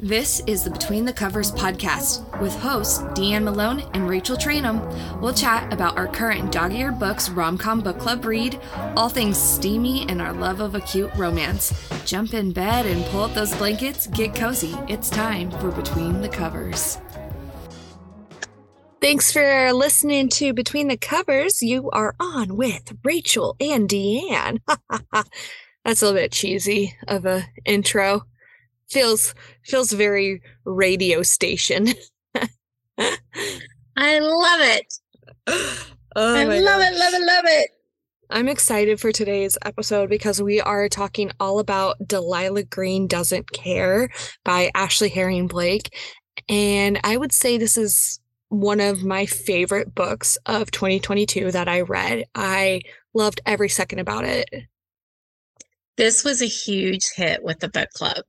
This is the Between the Covers podcast with hosts DeAnn Malone and Rachel Trainum. We'll chat about our current dog eared books rom com book club read, all things steamy, and our love of a cute romance. Jump in bed and pull up those blankets, get cozy. It's time for Between the Covers. Thanks for listening to Between the Covers. You are on with Rachel and DeAnn. That's a little bit cheesy of a intro feels feels very radio station. I love it. Oh I love gosh. it, love it, love it. I'm excited for today's episode because we are talking all about Delilah Green Doesn't Care by Ashley Herring Blake. And I would say this is one of my favorite books of 2022 that I read. I loved every second about it. This was a huge hit with the book club.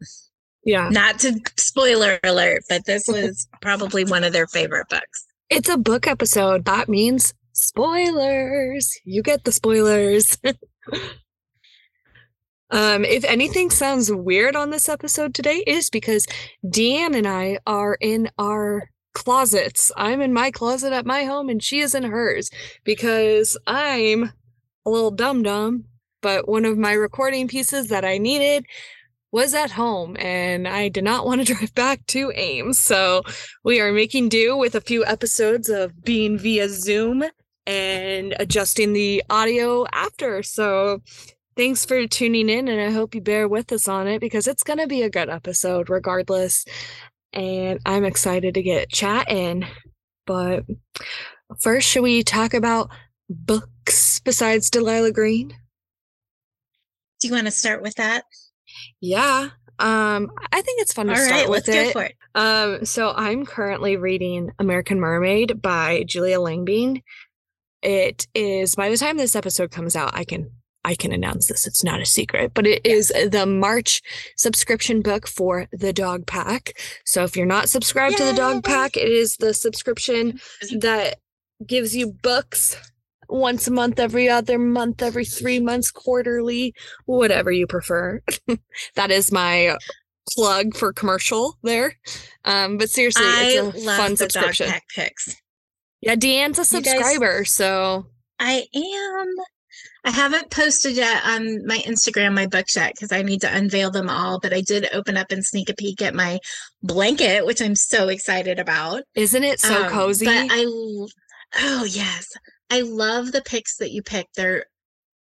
Yeah. Not to spoiler alert, but this was probably one of their favorite books. It's a book episode. That means spoilers. You get the spoilers. um, if anything sounds weird on this episode today, is because DeAnn and I are in our closets. I'm in my closet at my home and she is in hers because I'm a little dum dum, but one of my recording pieces that I needed was at home and I did not want to drive back to Ames. So we are making do with a few episodes of being via Zoom and adjusting the audio after. So thanks for tuning in and I hope you bear with us on it because it's going to be a good episode regardless. And I'm excited to get chatting. But first, should we talk about books besides Delilah Green? Do you want to start with that? Yeah. Um, I think it's fun to All start right, with let's it. Go for it. Um, so I'm currently reading American Mermaid by Julia Langbein. It is by the time this episode comes out, I can I can announce this. It's not a secret, but it is the March subscription book for the Dog Pack. So if you're not subscribed Yay! to the Dog Pack, it is the subscription that gives you books once a month, every other month, every three months, quarterly, whatever you prefer. that is my plug for commercial there. Um, but seriously, I it's a fun subscription. Dog pack picks. Yeah, DeAnn's a subscriber, guys, so I am. I haven't posted yet on my Instagram my books yet because I need to unveil them all. But I did open up and sneak a peek at my blanket, which I'm so excited about. Isn't it so um, cozy? But I, oh yes, I love the picks that you pick. They're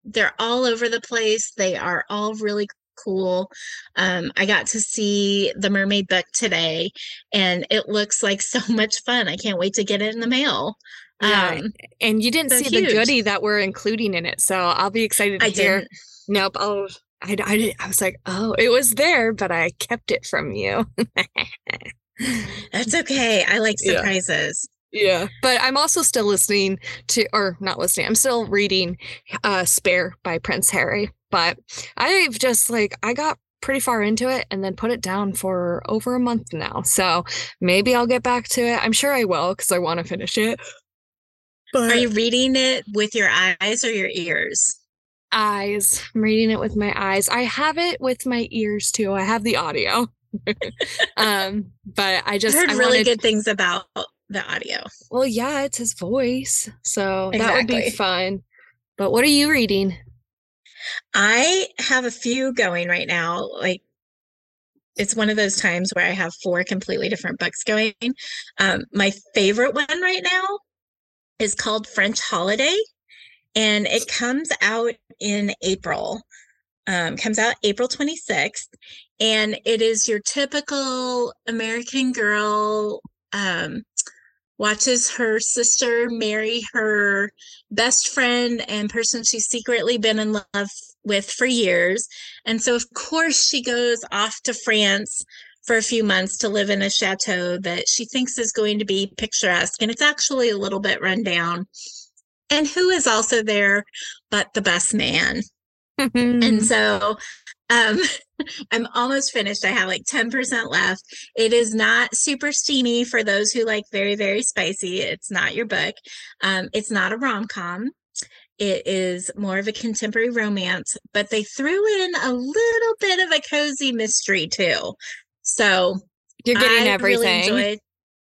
they're all over the place. They are all really cool. Um, I got to see the mermaid book today and it looks like so much fun. I can't wait to get it in the mail. Yeah. Um, and you didn't see huge. the goodie that we're including in it. So I'll be excited to I hear. Didn't. Nope. Oh, I, I, I was like, oh, it was there, but I kept it from you. That's okay. I like surprises. Yeah. But I'm also still listening to or not listening. I'm still reading uh Spare by Prince Harry. But I've just like I got pretty far into it and then put it down for over a month now. So maybe I'll get back to it. I'm sure I will because I want to finish it. But Are you reading it with your eyes or your ears? Eyes. I'm reading it with my eyes. I have it with my ears too. I have the audio. um, but I just I heard I really wanted... good things about the audio. Well, yeah, it's his voice. So exactly. that would be fun. But what are you reading? I have a few going right now. Like it's one of those times where I have four completely different books going. Um, my favorite one right now is called French Holiday, and it comes out in April. Um, comes out April 26th, and it is your typical American girl um, watches her sister marry her best friend and person she's secretly been in love with for years. And so, of course, she goes off to France for a few months to live in a chateau that she thinks is going to be picturesque. And it's actually a little bit run down. And who is also there but the best man? and so um, I'm almost finished. I have like 10% left. It is not super steamy for those who like very, very spicy. It's not your book. Um, it's not a rom com. It is more of a contemporary romance, but they threw in a little bit of a cozy mystery too. So You're getting I everything. Really enjoyed,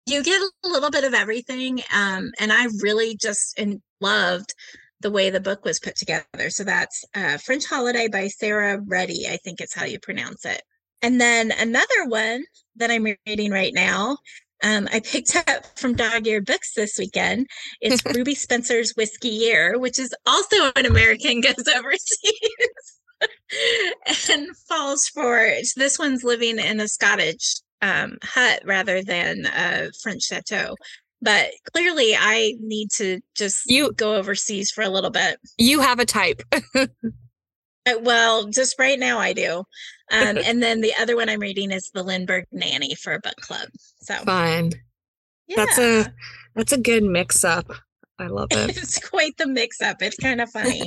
you get a little bit of everything. Um, and I really just in, loved the way the book was put together. So that's uh, French Holiday by Sarah Ruddy, I think is how you pronounce it. And then another one that I'm reading right now, um, I picked up from Dog Eared Books this weekend. It's Ruby Spencer's Whiskey Year, which is also an American goes overseas and falls for this one's living in a Scottish um, hut rather than a French chateau. But clearly, I need to just You- go overseas for a little bit. You have a type. Uh, Well, just right now, I do. Um, and then the other one I'm reading is The Lindbergh Nanny for a book club. So Fun. yeah, That's a that's a good mix up. I love it. it's quite the mix up. It's kind of funny,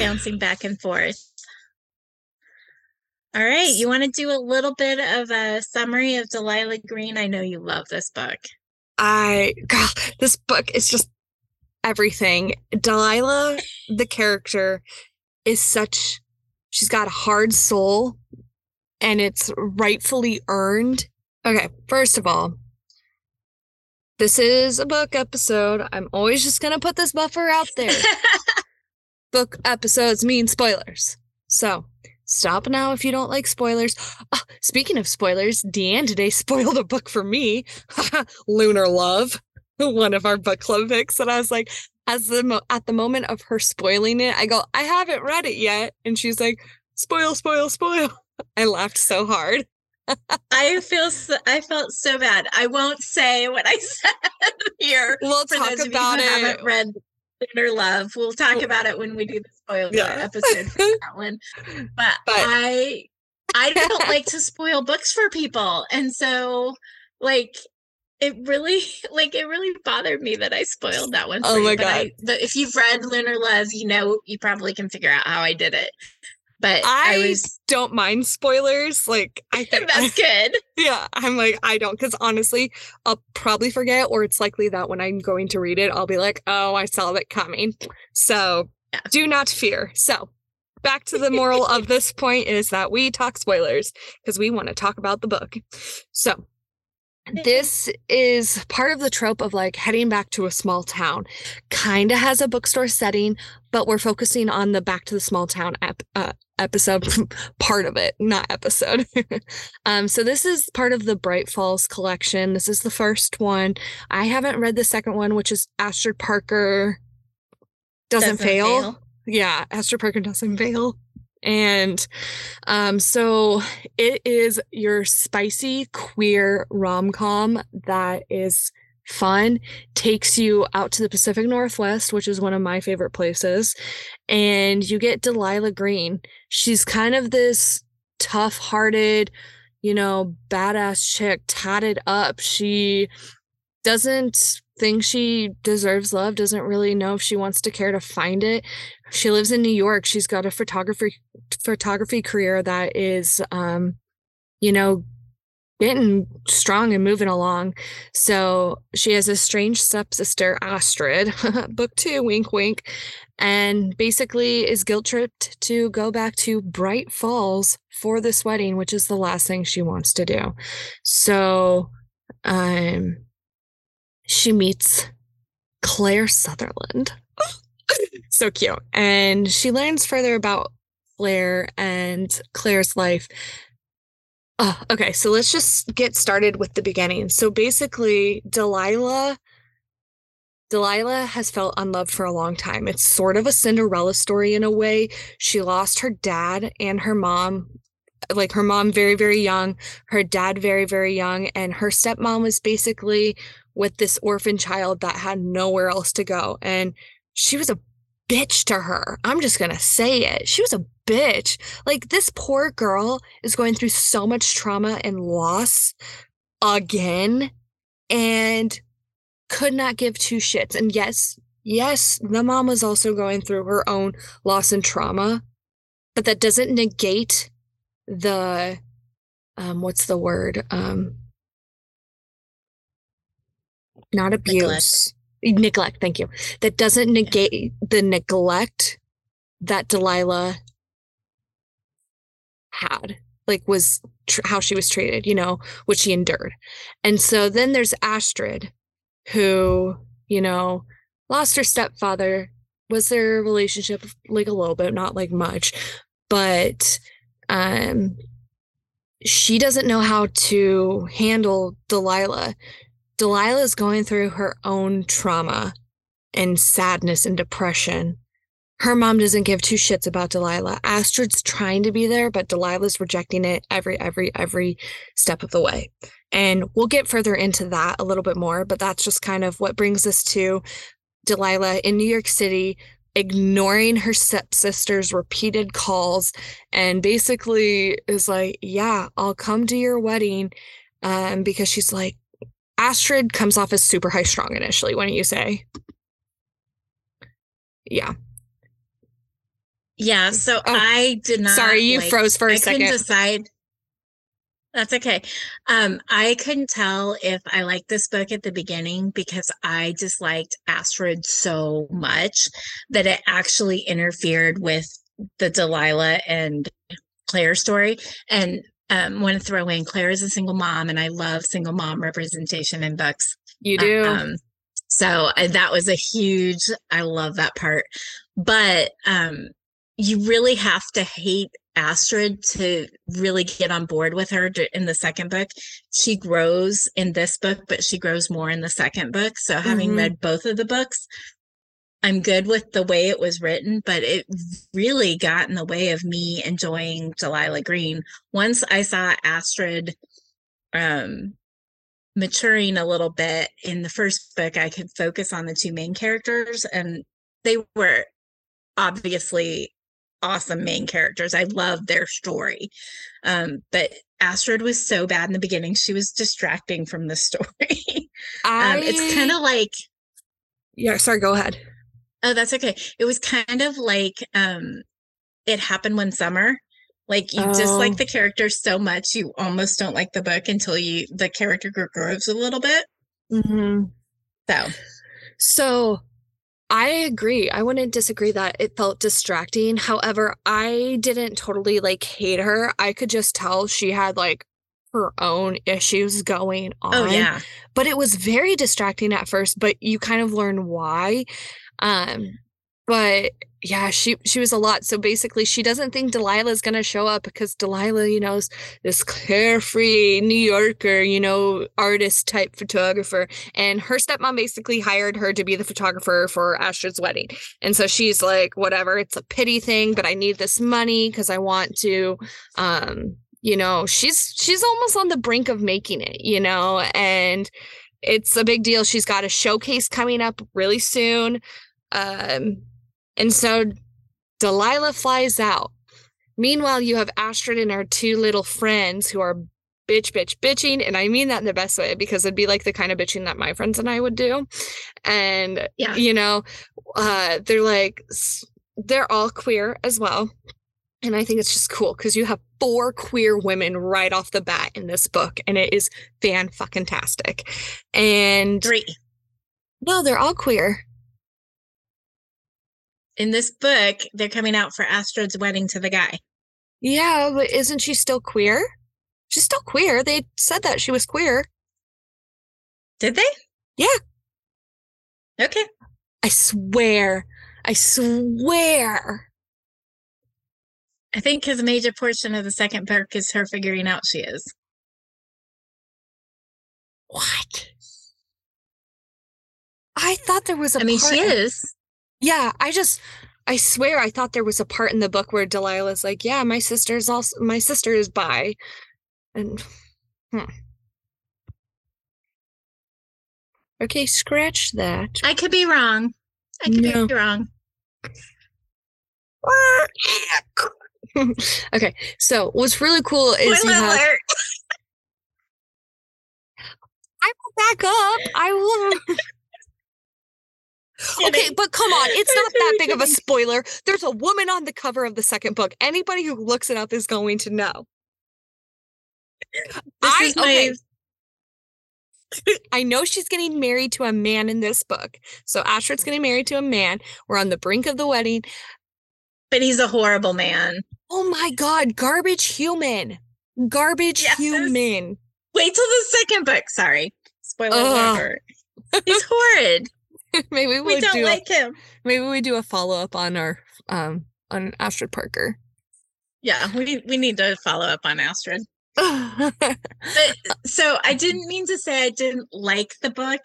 bouncing back and forth. All right, you want to do a little bit of a summary of Delilah Green? I know you love this book. I God, this book is just everything. Delilah, the character, is such she's got a hard soul and it's rightfully earned. Okay, first of all, this is a book episode. I'm always just gonna put this buffer out there. book episodes mean spoilers. So stop now if you don't like spoilers. Ah, speaking of spoilers, DeAnn today spoiled a book for me, Lunar Love, one of our book club picks. And I was like, as the mo- at the moment of her spoiling it, I go, I haven't read it yet, and she's like, spoil, spoil, spoil. I laughed so hard. I feel so, I felt so bad. I won't say what I said here. We'll talk about it. haven't read Lunar Love, we'll talk about it when we do the spoiler Yeah. episode for that one. But, But- I I don't like to spoil books for people, and so like it really like it really bothered me that I spoiled that one. Oh you, my but I, but if you've read Lunar Love, you know you probably can figure out how I did it. But I, I, was don't mind spoilers. Like I think that's good. Yeah, I'm like, I don't, because honestly, I'll probably forget, or it's likely that when I'm going to read it, I'll be like, oh, I saw that coming. So Yeah. do not fear. So back to the moral of this point is that we talk spoilers because we want to talk about the book. So this is part of the trope of like heading back to a small town. Kind of has a bookstore setting, but we're focusing on the back to the small town ep- uh, episode part of it, not episode. um, so this is part of the Bright Falls collection. This is the first one. I haven't read the second one, which is Astrid Parker doesn't, fail. Yeah, Astrid Parker doesn't fail. And um, so it is your spicy queer rom com that is fun, takes you out to the Pacific Northwest, which is one of my favorite places. And you get Delilah Green. She's kind of this tough hearted, you know, badass chick, tatted up. She doesn't think she deserves love, doesn't really know if she wants to care to find it. She lives in New York. She's got a photography photography career that is um you know getting strong and moving along. So she has a strange stepsister, Astrid, book two, wink, wink, and basically is guilt tripped to go back to Bright Falls for this wedding, which is the last thing she wants to do. So, um, she meets Claire Sutherland. so cute. And she learns further about Claire and Claire's life. Oh, okay, so let's just get started with the beginning. So basically, Delilah Delilah has felt unloved for a long time. It's sort of a Cinderella story in a way. She lost her dad and her mom, like her mom very, very young, her dad very, very young, and her stepmom was basically with this orphan child that had nowhere else to go. And she was a bitch to her. I'm just going to say it. She was a bitch. Like, this poor girl is going through so much trauma and loss again and could not give two shits. And yes, yes, the mom was also going through her own loss and trauma, but that doesn't negate the um what's the word? Um not abuse. Neglect. thank you. That doesn't negate the neglect that Delilah had. like was tr- how she was treated, you know, what she endured. And so then there's Astrid, who, you know, lost her stepfather. Was their relationship like a little bit, not like much, but um she doesn't know how to handle Delilah. Delilah is going through her own trauma and sadness and depression. Her mom doesn't give two shits about Delilah. Astrid's trying to be there, but Delilah's rejecting it every, every, every step of the way. And we'll get further into that a little bit more, but that's just kind of what brings us to Delilah in New York City, ignoring her stepsister's repeated calls and basically is like, Yeah, I'll come to your wedding. Um, because she's like, Astrid comes off as super high strong initially, wouldn't you say? Yeah. Yeah. So oh, I did not. Sorry, you like, froze for a I second. I couldn't decide. That's okay. Um, I couldn't tell if I liked this book at the beginning because I disliked Astrid so much that it actually interfered with the Delilah and Claire story. And um, want to throw in Claire is a single mom, and I love single mom representation in books. You do. Um, so uh, that was a huge. I love that part, but um, you really have to hate Astrid to really get on board with her in the second book. She grows in this book, but she grows more in the second book. So having mm-hmm. read both of the books, I'm good with the way it was written, but it really got in the way of me enjoying Delilah Green. Once I saw Astrid um maturing a little bit in the first book, I could focus on the two main characters and they were obviously awesome main characters. I loved their story. Um, but Astrid was so bad in the beginning, she was distracting from the story. I... um, it's kind of like Yeah, sorry, go ahead. Oh, that's okay. It was kind of like um it happened one summer. Like you oh. like the character so much you almost don't like the book until you the character grows a little bit. Mm-hmm. So so I agree. I wouldn't disagree that it felt distracting. However, I didn't totally like hate her. I could just tell she had like her own issues going on. Oh yeah. But it was very distracting at first, but you kind of learn why. Um but yeah, she she was a lot. So basically, she doesn't think Delilah's gonna show up because Delilah, you know, is this carefree New Yorker, you know, artist type photographer, and her stepmom basically hired her to be the photographer for Astrid's wedding. And so she's like, whatever, it's a pity thing, but I need this money because I want to, um, you know, she's she's almost on the brink of making it, you know, and it's a big deal. She's got a showcase coming up really soon. Um, and so Delilah flies out. Meanwhile, you have Astrid and her two little friends who are bitch, bitch, bitching. And I mean that in the best way because it'd be like the kind of bitching that my friends and I would do. And, yeah. you know, uh, they're like, they're all queer as well. And I think it's just cool because you have four queer women right off the bat in this book, and it is fan fucking tastic. And three. No, they're all queer in this book, they're coming out for Astrid's wedding to the guy. Yeah, but isn't she still queer? She's still queer. They said that she was queer. Did they? Yeah. Okay. I swear. I swear. I think because a major portion of the second book is her figuring out she is. What? I thought there was a. I mean, she is. Yeah, I just I swear I thought there was a part in the book where Delilah's like, "Yeah, my sister's also my sister is bi," and hmm. Okay, scratch that. I could be wrong. I could no. be wrong. okay, so what's really cool is Spoiler you have. Alert. I will back up. I will. Okay, but come on, it's not that big of a spoiler. There's a woman on the cover of the second book. Anybody who looks it up is going to know. This I okay. I know she's getting married to a man in this book. So Astrid's getting married to a man. We're on the brink of the wedding. But he's a horrible man. Oh my god, garbage human. Garbage Yes. human. Wait till the second book. Sorry. Spoiler alert. He's horrid. maybe We we'll don't do like him. maybe we do a follow up on our um on Astrid Parker. Yeah, we we need to follow up on Astrid. But so I didn't mean to say I didn't like the book.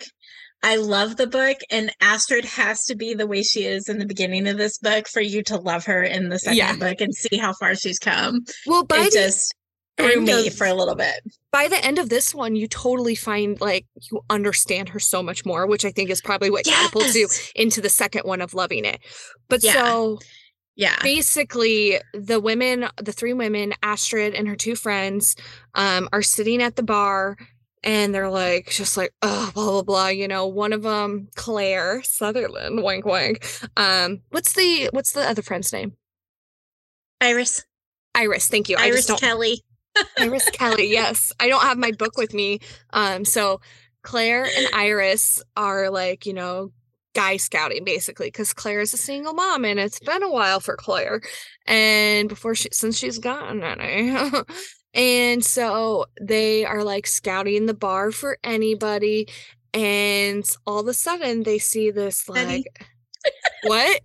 I love the book, and Astrid has to be the way she is in the beginning of this book for you to love her in the second Yeah. book and see how far she's come. well, by it the just end me of- for a little bit. by the end of this one, you totally find like you understand her so much more, which I think is probably what catapults you Yes. into the second one of loving it. But Yeah. so Yeah. basically the women the three women astrid and her two friends um are sitting at the bar and they're like just like oh blah blah blah you know one of them claire sutherland wink wink um what's the what's the other friend's name Iris. iris thank you i Iris Kelly. Iris kelly yes. I don't have my book with me um so claire and iris are like you know guy scouting basically because claire is a single mom and it's been a while for claire and before she since she's gotten any and so they are like scouting the bar for anybody and all of a sudden they see this like what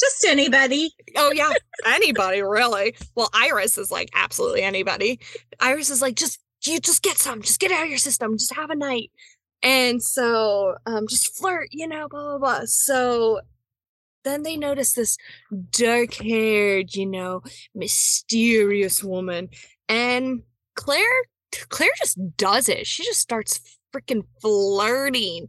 Just anybody. Oh yeah, anybody really. Well, Iris is like absolutely anybody. Iris is like just you just get some, just get out of your system, just have a night. And so um just flirt, you know, blah blah blah. So then they notice this dark-haired, you know, mysterious woman. And Claire Claire just does it. She just starts freaking flirting.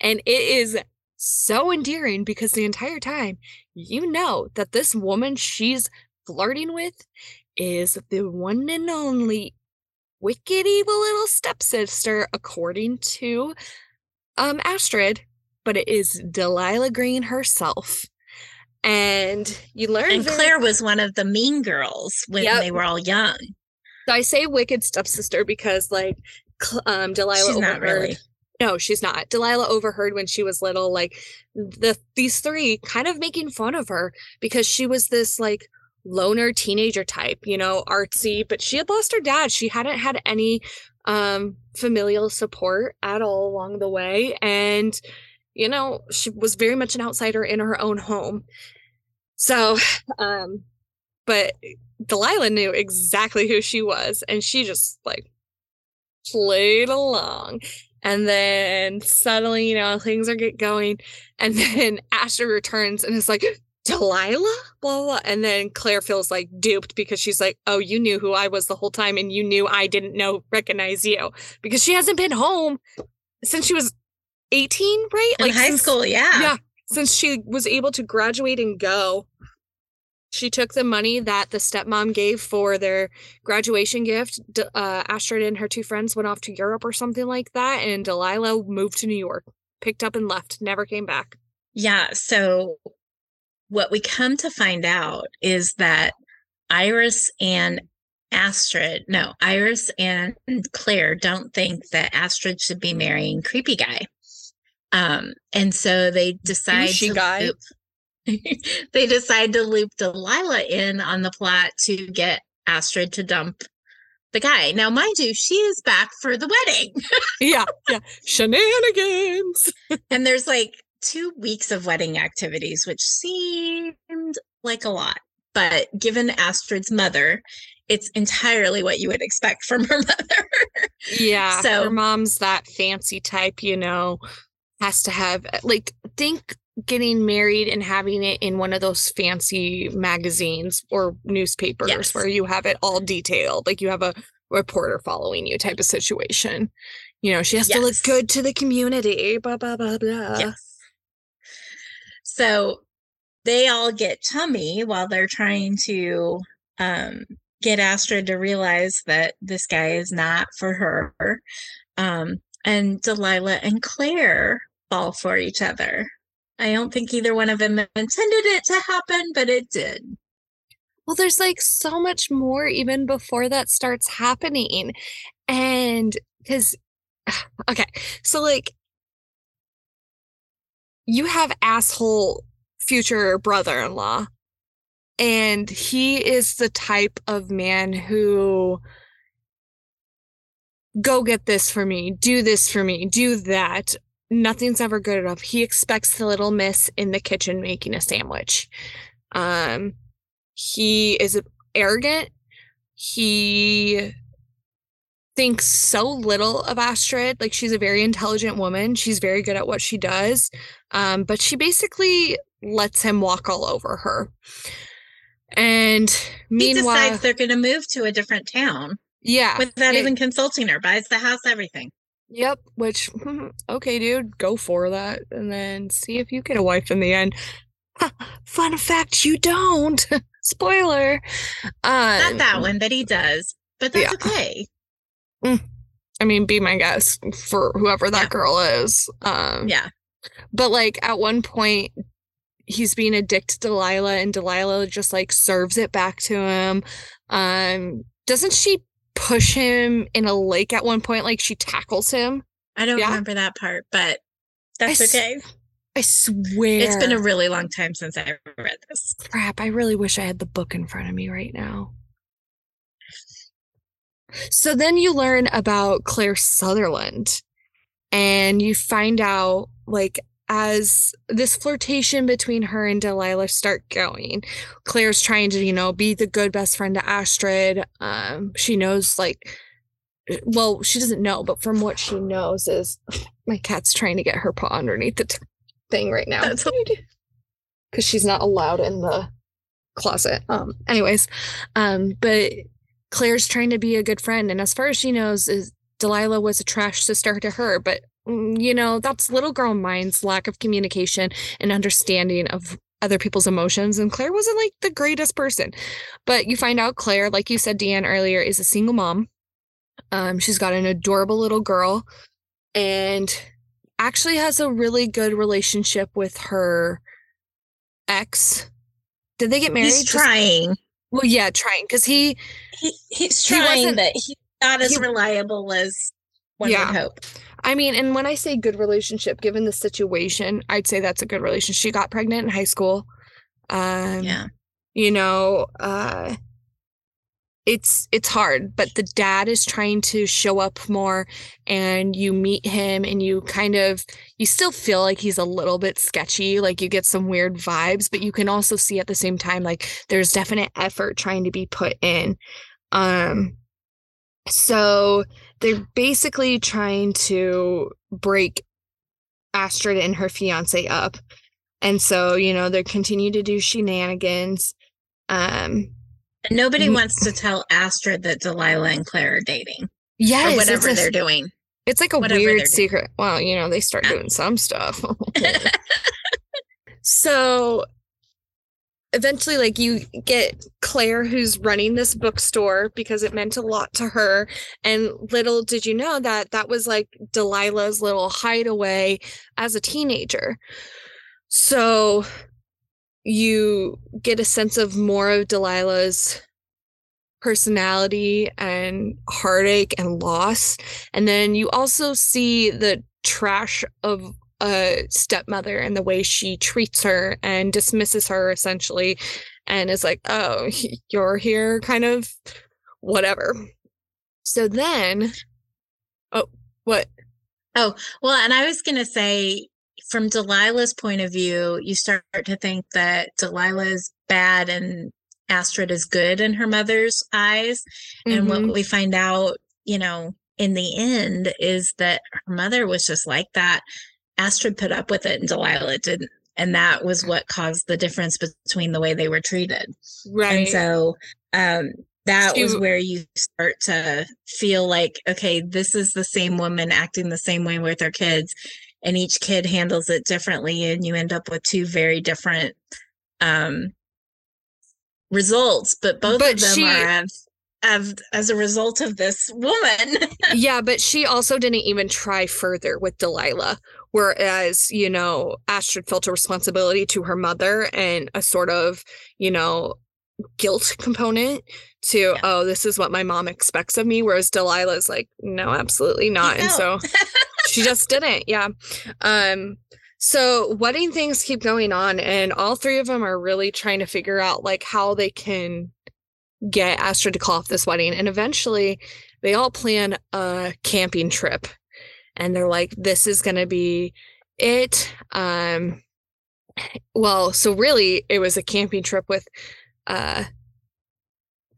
And it is so endearing because the entire time you know that this woman she's flirting with is the one and only wicked evil little stepsister according to um Astrid but it is Delilah Green herself and you learn And Claire was one of the mean girls when Yep. they were all young. So I say wicked stepsister because like um Delilah She's not overheard really. No, she's not. Delilah overheard when she was little, like the these three kind of making fun of her because she was this like loner teenager type, you know, artsy, but she had lost her dad. She hadn't had any um familial support at all along the way. And, you know, she was very much an outsider in her own home. So, um, but Delilah knew exactly who she was, and she just like played along. And then suddenly, you know, things are get going. And then Asher returns and is like, Delilah? Blah, blah. And then Claire feels like duped because she's like, Oh, you knew who I was the whole time and you knew I didn't know recognize you. Because she hasn't been home since she was 18, right? In high since- school, yeah. yeah. Since she was able to graduate and go. She took the money that the stepmom gave for their graduation gift. Uh, Astrid and her two friends went off to Europe or something like that, and Delilah moved to New York, picked up and left, never came back. Yeah. So what we come to find out is that Iris and Astrid, no, Iris and Claire don't think that Astrid should be marrying creepy guy. Um, and so they decide Douchey to guy. loop, they decide to loop Delilah in on the plot to get Astrid to dump the guy. Now, mind you, she is back for the wedding. yeah, yeah. Shenanigans. And there's like two weeks of wedding activities, which seemed like a lot. But given Astrid's mother, it's entirely what you would expect from her mother. Yeah. So- her mom's that fancy type, you know, has to have like think getting married and having it in one of those fancy magazines or newspapers Yes. where you have it all detailed, like you have a reporter following you type of situation. You know, she has to look good to the community. Blah blah blah blah. yes. So they all get tummy while they're trying to um, get Astrid to realize that this guy is not for her. Um, and Delilah and Claire fall for each other. I don't think either one of them intended it to happen, but it did. Well, there's like so much more even before that starts happening. And because, okay, so like you have asshole future brother in law And he is the type of man who go get this for me, do this for me, do that. Nothing's ever good enough. He expects the little miss in the kitchen making a sandwich. Um, he is arrogant. He thinks so little of Astrid. Like she's a very intelligent woman. She's very good at what she does. Um, but she basically lets him walk all over her. And meanwhile, he decides they're going to move to a different town. Yeah. Without it, even consulting her, buys the house, everything. Yep. Which, okay, dude, go for that. And then see if you get a wife in the end. Fun fact, you don't. Spoiler. Um, Not that one, but he does. But that's yeah. okay. Mm. I mean, be my guest for whoever that yeah. girl is. Um, yeah. But like at one point, he's being a dick to Delilah, and Delilah just like serves it back to him. Um, doesn't she push him in a lake at one point? Like she tackles him. I don't yeah? remember that part, but that's I okay. S- I swear. It's been a really long time since I read this. Crap, I really wish I had the book in front of me right now. So then you learn about Claire Sutherland and you find out like as this flirtation between her and Delilah start going, Claire's trying to, you know, be the good best friend to Astrid. Um, she knows like well, she doesn't know, but from what she knows is my cat's trying to get her paw underneath the t- thing right now. That's because she's not allowed in the closet. Um, anyways, um, but Claire's trying to be a good friend, and as far as she knows, is Delilah was a trash sister to her, but you know that's little girl minds lack of communication and understanding of other people's emotions and claire wasn't like the greatest person. But you find out claire like you said DeAnn earlier is a single mom. Um, she's got an adorable little girl and actually has a really good relationship with her ex. Did they get married? He's trying. Well, yeah, trying because he, he he's trying, he but he's not as he, reliable as one yeah. would hope. I mean, and when I say good relationship, given the situation, I'd say that's a good relationship. She got pregnant in high school. Um, yeah, you know, uh, it's it's hard but the dad is trying to show up more and you meet him and you kind of you still feel like he's a little bit sketchy like you get some weird vibes but you can also see at the same time like there's definite effort trying to be put in um so they're basically trying to break Astrid and her fiance up and so you know they continue to do shenanigans um Nobody wants to tell Astrid that Delilah and Claire are dating. Yes, or whatever a, they're doing. It's like a whatever weird secret. Well, you know, they start yeah. doing some stuff. so eventually like you get Claire who's running this bookstore because it meant a lot to her and little did you know that that was like Delilah's little hideaway as a teenager. So you get a sense of more of Delilah's personality and heartache and loss. And then you also see the trash of a stepmother and the way she treats her and dismisses her essentially and is like, oh, you're here, kind of whatever. So then, oh, what? Oh, well, and I was going to say, from Delilah's point of view, you start to think that Delilah is bad and Astrid is good in her mother's eyes. Mm-hmm. And what mm-hmm. we find out, you know, in the end is that her mother was just like that. Astrid put up with it and Delilah didn't. And that was what caused the difference between the way they were treated. Right. And so um, that she, was where you start to feel like, okay, this is the same woman acting the same way with her kids and each kid handles it differently and you end up with two very different um results but both but of them she, are as, as a result of this woman yeah but she also didn't even try further with delilah whereas you know astrid felt a responsibility to her mother and a sort of you know guilt component to yeah. oh this is what my mom expects of me whereas delilah's like no absolutely not and so she just didn't yeah. Um so wedding things keep going on and all three of them are really trying to figure out like how they can get Astrid to call off this wedding and eventually they all plan a camping trip and they're like this is going to be it. Um well so really it was a camping trip with uh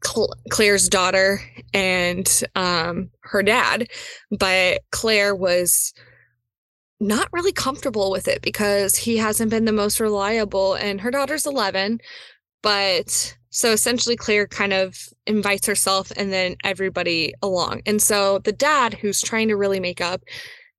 Cl- Claire's daughter and um her dad but Claire was not really comfortable with it because he hasn't been the most reliable and her daughter's 11 but so essentially claire kind of invites herself and then everybody along. And so the dad who's trying to really make up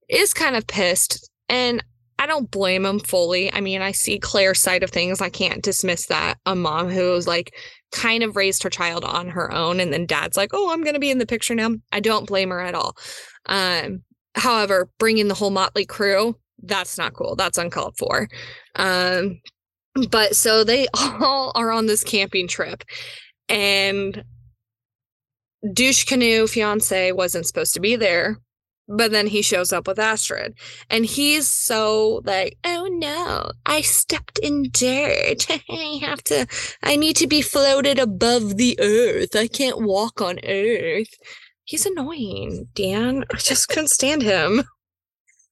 is kind of pissed and i don't blame him fully. I mean i see claire's side of things. I can't dismiss that. A mom who's like kind of raised her child on her own and then dad's like oh i'm going to be in the picture now. I don't blame her at all. Um However, bringing the whole motley crew, that's not cool. That's uncalled for. Um, but so they all are on this camping trip, and douche canoe fiance wasn't supposed to be there, but then he shows up with Astrid, and he's so like, oh no, I stepped in dirt. I have to. I need to be floated above the earth. I can't walk on earth he's annoying, Dan. I just couldn't stand him.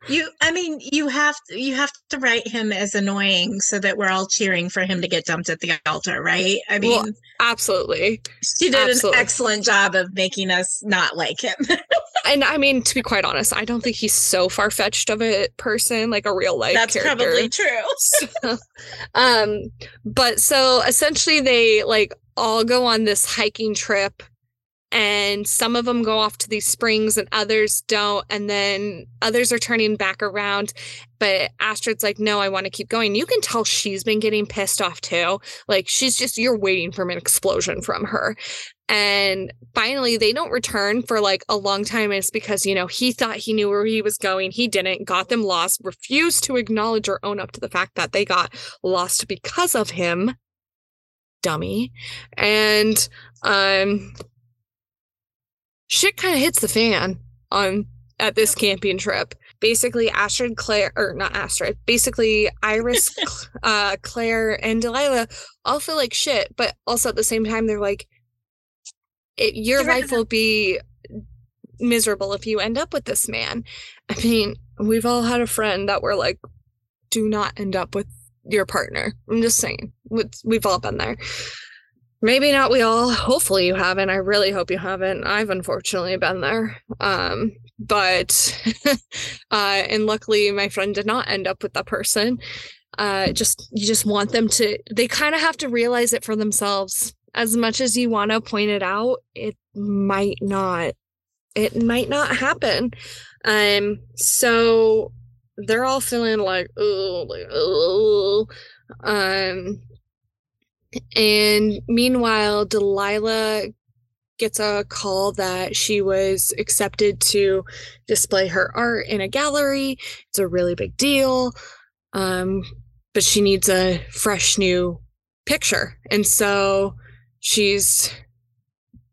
You I mean, you have to you have to write him as annoying so that we're all cheering for him to get dumped at the altar, right? I mean well, absolutely. She did absolutely. an excellent job of making us not like him. and I mean, to be quite honest, I don't think he's so far fetched of a person, like a real life. That's character. probably true. so, um, but so essentially, they like all go on this hiking trip and some of them go off to these springs and others don't and then others are turning back around. But astrid's like no i want to keep going. You can tell she's been getting pissed off too. Like she's just you're waiting for an explosion from her. And finally they don't return for like a long time it's because you know he thought he knew where he was going. He didn't. Got them lost. Refused to acknowledge or own up to the fact that they got lost because of him. Dummy. And um shit kind of hits the fan on at this camping trip. Basically, Astrid, Claire, or not Astrid, basically Iris, uh, Claire, and Delilah all feel like shit, but also at the same time, they're like, it, your life will be miserable if you end up with this man. I mean, we've all had a friend that we're like, do not end up with your partner. I'm just saying, we've all been there. Maybe not we all. Hopefully you haven't. I really hope you haven't. I've unfortunately been there. Um, but uh, and luckily my friend did not end up with that person. Uh, just you just want them to they kind of have to realize it for themselves. As much as you want to point it out, it might not it might not happen. Um so they're all feeling like oh like oh um and meanwhile, Delilah gets a call that she was accepted to display her art in a gallery. It's a really big deal. Um, but she needs a fresh new picture. And so she's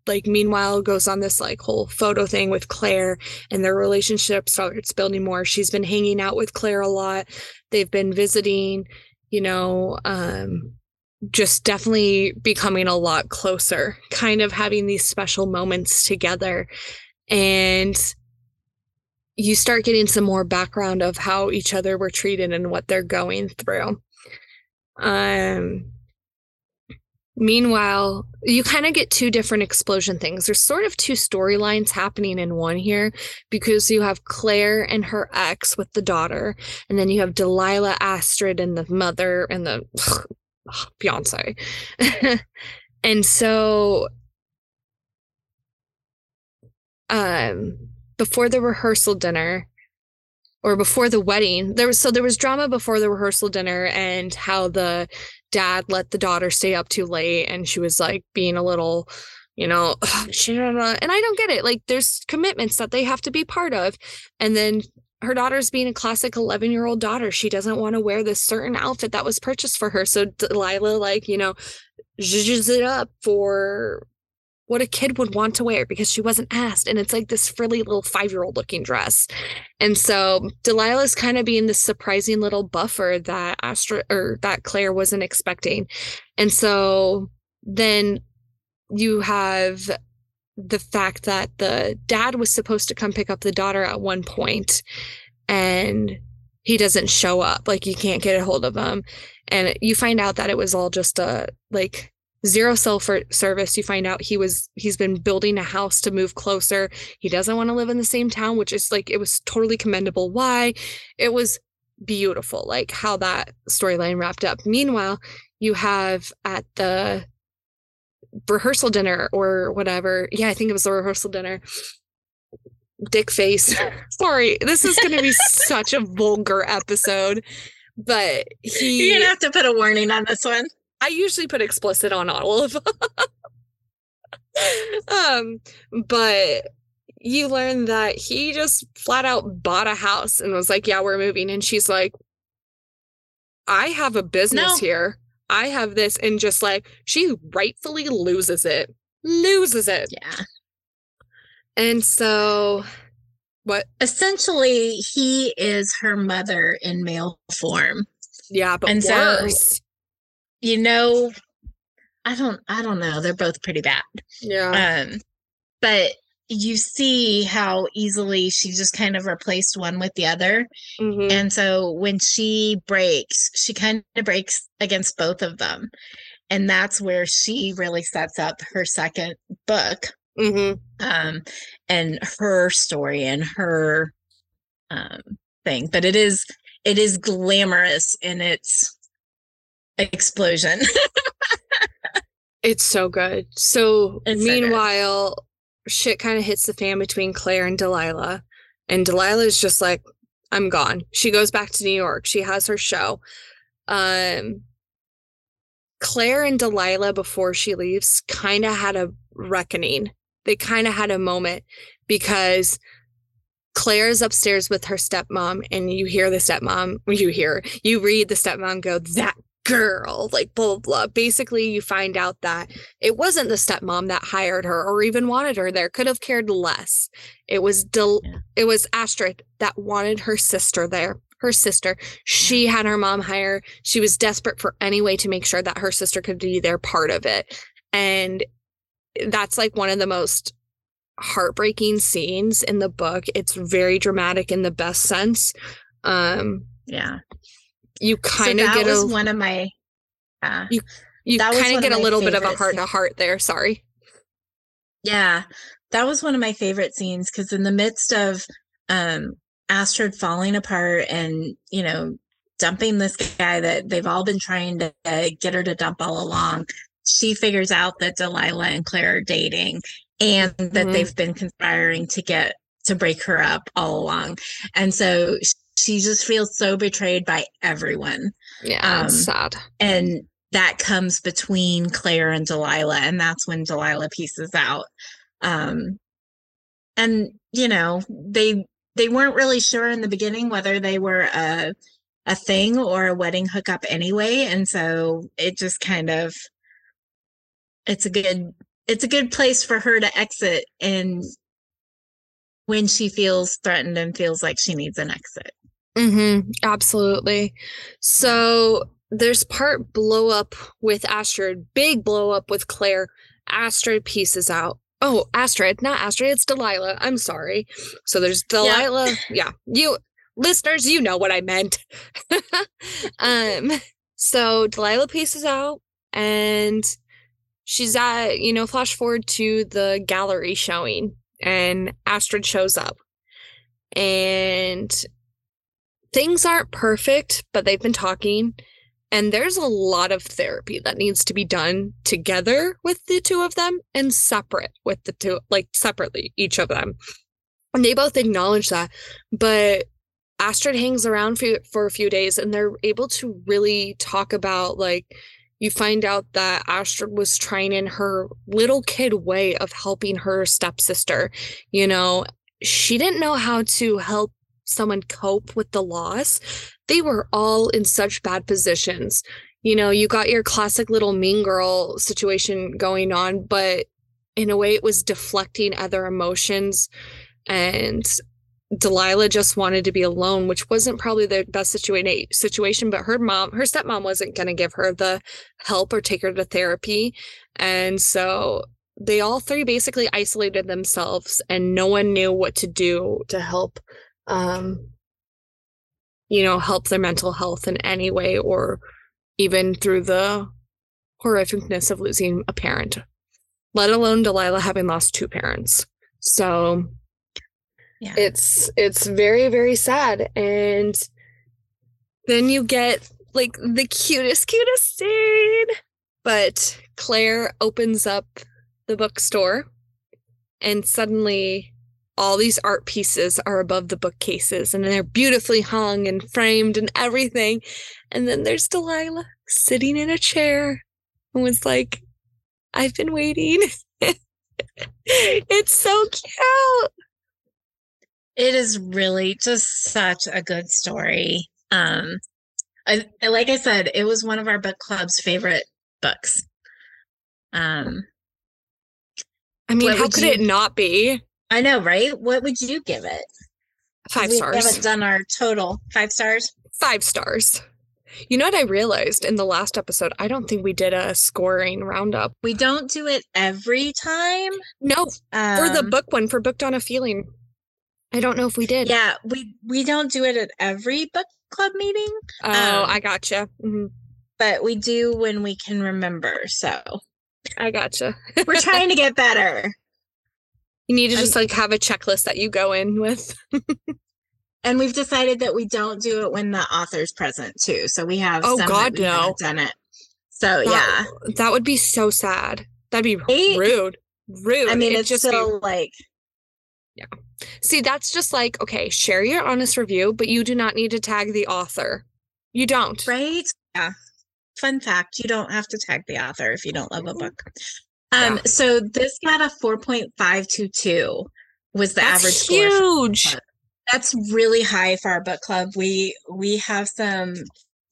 like meanwhile goes on this like whole photo thing with Claire and their relationship starts building more. She's been hanging out with Claire a lot. They've been visiting, you know, um just definitely becoming a lot closer, kind of having these special moments together. And you start getting some more background of how each other were treated and what they're going through. Um, meanwhile, you kind of get two different explosion things. There's sort of two storylines happening in one here because you have Claire and her ex with the daughter, and then you have Delilah Astrid and the mother and the Beyonce. and so um before the rehearsal dinner or before the wedding there was so there was drama before the rehearsal dinner and how the dad let the daughter stay up too late and she was like being a little you know and i don't get it like there's commitments that they have to be part of and then her daughter's being a classic 11 year old daughter. She doesn't want to wear this certain outfit that was purchased for her. So Delilah, like, you know, zhuzhes it up for what a kid would want to wear because she wasn't asked. And it's like this frilly little five year old looking dress. And so Delilah's kind of being this surprising little buffer that Astra or that Claire wasn't expecting. And so then you have the fact that the dad was supposed to come pick up the daughter at one point and he doesn't show up. Like you can't get a hold of him. And you find out that it was all just a like zero cell service. You find out he was he's been building a house to move closer. He doesn't want to live in the same town which is like it was totally commendable. Why? It was beautiful like how that storyline wrapped up. Meanwhile you have at the rehearsal dinner or whatever yeah i think it was the rehearsal dinner dick face sorry this is going to be such a vulgar episode but he you're gonna have to put a warning on this one I usually put explicit on all of them. um, but you learn that he just flat out bought a house and was like, Yeah, we're moving. And she's like, I have a business no. here. I have this. And just like she rightfully loses it, loses it. Yeah. And so what essentially he is her mother in male form. Yeah, but and worse. So you know, I don't I don't know. They're both pretty bad. Yeah. Um, but you see how easily she just kind of replaced one with the other. Mm-hmm. And so when she breaks, she kind of breaks against both of them. And that's where she really sets up her second book. Mm-hmm. Um, and her story and her um thing. But it is it is glamorous in its explosion. it's so good. So it's meanwhile, so shit kind of hits the fan between Claire and Delilah. And Delilah is just like, I'm gone. She goes back to New York. She has her show. Um Claire and Delilah before she leaves kind of had a reckoning. They kind of had a moment because Claire is upstairs with her stepmom, and you hear the stepmom, you hear, you read the stepmom go, That girl, like blah, blah, blah. Basically, you find out that it wasn't the stepmom that hired her or even wanted her there, could have cared less. It was Del- yeah. it was Astrid that wanted her sister there. Her sister. She yeah. had her mom hire. She was desperate for any way to make sure that her sister could be there part of it. And that's like one of the most heartbreaking scenes in the book. It's very dramatic in the best sense. Um yeah you kind of so get a one of my uh, you you kind of get a little bit of a heart to heart there sorry. Yeah. That was one of my favorite scenes because in the midst of um astrid falling apart and you know dumping this guy that they've all been trying to uh, get her to dump all along she figures out that delilah and claire are dating and that mm-hmm. they've been conspiring to get to break her up all along. And so she just feels so betrayed by everyone. Yeah, um, sad. And that comes between Claire and Delilah, and that's when Delilah pieces out. Um, and you know they they weren't really sure in the beginning whether they were a a thing or a wedding hookup anyway, and so it just kind of it's a good it's a good place for her to exit and when she feels threatened and feels like she needs an exit. Mm-hmm, absolutely. So there's part blow up with Astrid, big blow up with Claire. Astrid pieces out. Oh, Astrid, not Astrid, it's Delilah. I'm sorry. So there's Delilah. Yeah, yeah. you listeners, you know what I meant. um, so Delilah pieces out and she's at, you know, flash forward to the gallery showing and Astrid shows up. And things aren't perfect, but they've been talking. And there's a lot of therapy that needs to be done together with the two of them and separate with the two, like separately, each of them. And they both acknowledge that. But Astrid hangs around for, for a few days and they're able to really talk about, like, you find out that Astrid was trying in her little kid way of helping her stepsister. You know, she didn't know how to help someone cope with the loss, they were all in such bad positions. You know, you got your classic little mean girl situation going on, but in a way it was deflecting other emotions and Delilah just wanted to be alone, which wasn't probably the best situa- situation, but her mom, her stepmom wasn't going to give her the help or take her to therapy. And so they all three basically isolated themselves and no one knew what to do to help um you know help their mental health in any way or even through the horrificness of losing a parent let alone delilah having lost two parents so yeah. it's it's very very sad and then you get like the cutest cutest scene but claire opens up the bookstore and suddenly all these art pieces are above the bookcases and they're beautifully hung and framed and everything. And then there's Delilah sitting in a chair and was like, I've been waiting. it's so cute. It is really just such a good story. Um, I, like I said, it was one of our book club's favorite books. Um, I mean, how could you, it not be? I know, right? What would you give it? Five we stars. We haven't done our total. Five stars? Five stars. You know what I realized in the last episode? I don't think we did a scoring roundup. We don't do it every time. No, um, for the um, book one, for Booked on a Feeling. I don't know if we did. Yeah, we we don't do it at every book club meeting. Oh, um, I gotcha. Mm-hmm. But we do when we can remember. So I gotcha. We're trying to get better. You need to just like have a checklist that you go in with. and we've decided that we don't do it when the author's present too. So we have oh god no done it. So that, yeah, that would be so sad. That'd be right? rude. Rude. I mean, It'd it's just still be, like yeah. See, that's just like okay, share your honest review, but you do not need to tag the author. You don't. Right? Yeah fun fact you don't have to tag the author if you don't love a book um yeah. so this got a 4.522 was the That's average huge. that's really high for our book club. We we have some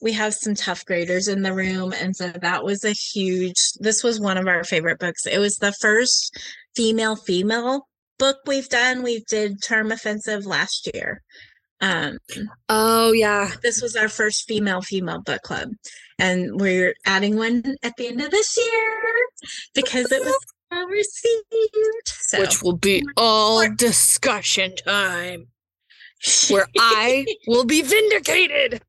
we have some tough graders in the room and so that was a huge this was one of our favorite books. It was the first female female book we've done. We did Charm Offensive last year. Um, oh yeah, this was our first female female book club, and we're adding one at the end of this year because it was well received. So. Which will be all discussion time, where I will be vindicated.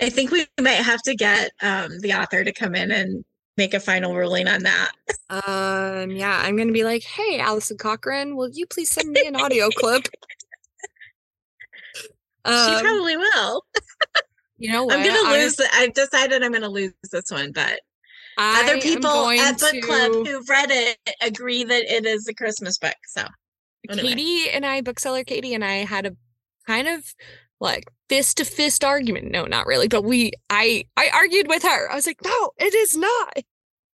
I think we might have to get um, the author to come in and make a final ruling on that. Um, yeah, I'm going to be like, hey, Alison Cochrun, will you please send me an audio clip? Um, she probably will. you know what? I'm gonna lose. I, I've decided I'm gonna lose this one, but I other people at book to... club who've read it agree that it is a Christmas book. So anyway. Katie and I, bookseller Katie and I, had a kind of like fist to fist argument. No, not really, but we. I I argued with her. I was like, no, it is not.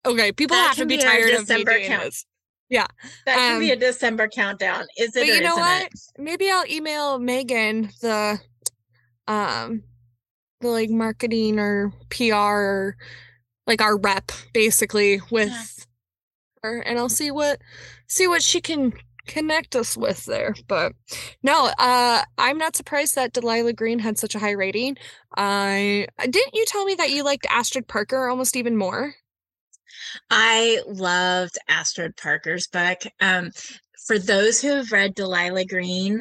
Okay, people that have to be, be tired of me doing count. this. Yeah. That can um, be a December countdown. Is it? But you know what? It? Maybe I'll email Megan the um the like marketing or PR or like our rep basically with yeah. her and I'll see what see what she can connect us with there. But no, uh I'm not surprised that Delilah Green had such a high rating. I didn't you tell me that you liked Astrid Parker almost even more? I loved Astrid Parker's book. Um, for those who have read Delilah Green,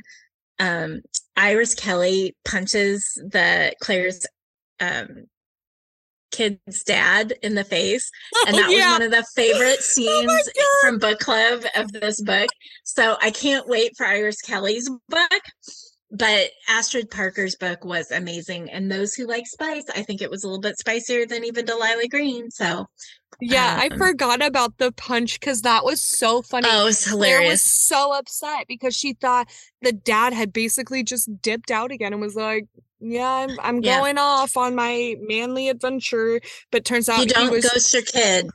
um, Iris Kelly punches the Claire's um, kid's dad in the face. And that yeah. was one of the favorite oh scenes oh from book club of this book. So I can't wait for Iris Kelly's book. But Astrid Parker's book was amazing. And those who like spice, I think it was a little bit spicier than even Delilah Green. So yeah, um, I forgot about the punch because that was so funny. Oh, it was hilarious. Claire was so upset because she thought the dad had basically just dipped out again and was like, "Yeah, I'm I'm yeah. going off on my manly adventure." But turns out you don't was, ghost your kid.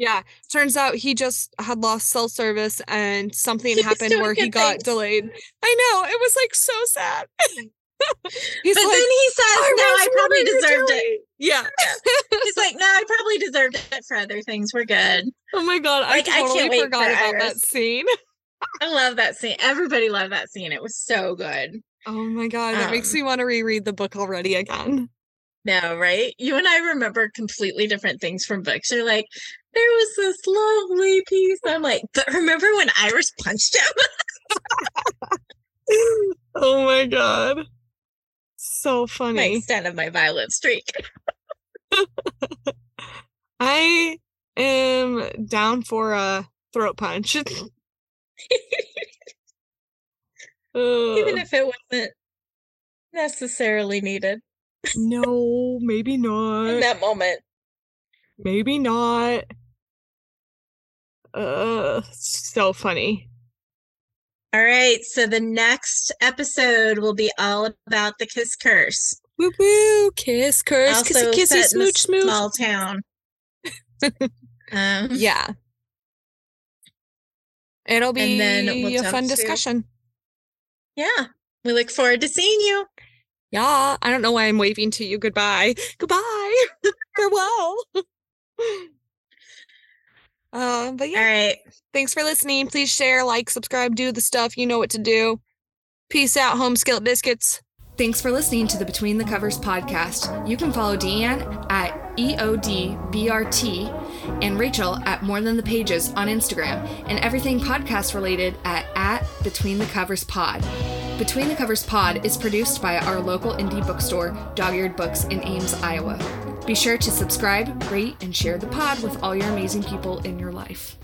Yeah, turns out he just had lost cell service and something happened where he got things. delayed. I know it was like so sad. He's but like, then he says, "I "No, I probably deserved it." Yeah. He's like, "No, I probably deserved it for other things. We're good." Oh my god, Like, I I totally can't forgot for about that scene. I love that scene. Everybody loved that scene. It was so good. Oh my god, that makes Um, me want to reread the book already again. No, right? You and I remember completely different things from books. You're like, there was this lovely piece. I'm like, but remember when Iris punched him? oh my god. So my funny. extent of my violent streak. I am down for a throat punch. Even if it wasn't necessarily needed no, maybe not. in that moment. Maybe not. Uh, so funny. All right. So the next episode will be all about the kiss curse. Woo woo, kiss, curse, also kissy, kissy, smooch, smooch. small town. um, Yeah. It'll be then we'll a fun to- discussion. yeah. We look forward to seeing you. Yeah, I don't know why I'm waving to you goodbye. Goodbye. Farewell. Um, but yeah, All right. thanks for listening. Please share, like, subscribe, do the stuff. You know what to do. Peace out, home skillet biscuits. Thanks for listening to the Between the Covers podcast. You can follow DeAnn at E EODBRT and Rachel at More Than the Pages on Instagram, and everything podcast related at, at Between the Covers Pod. Between the Covers Pod is produced by our local indie bookstore, Dog Eared Books in Ames, Iowa. Be sure to subscribe, rate, and share the pod with all your amazing people in your life.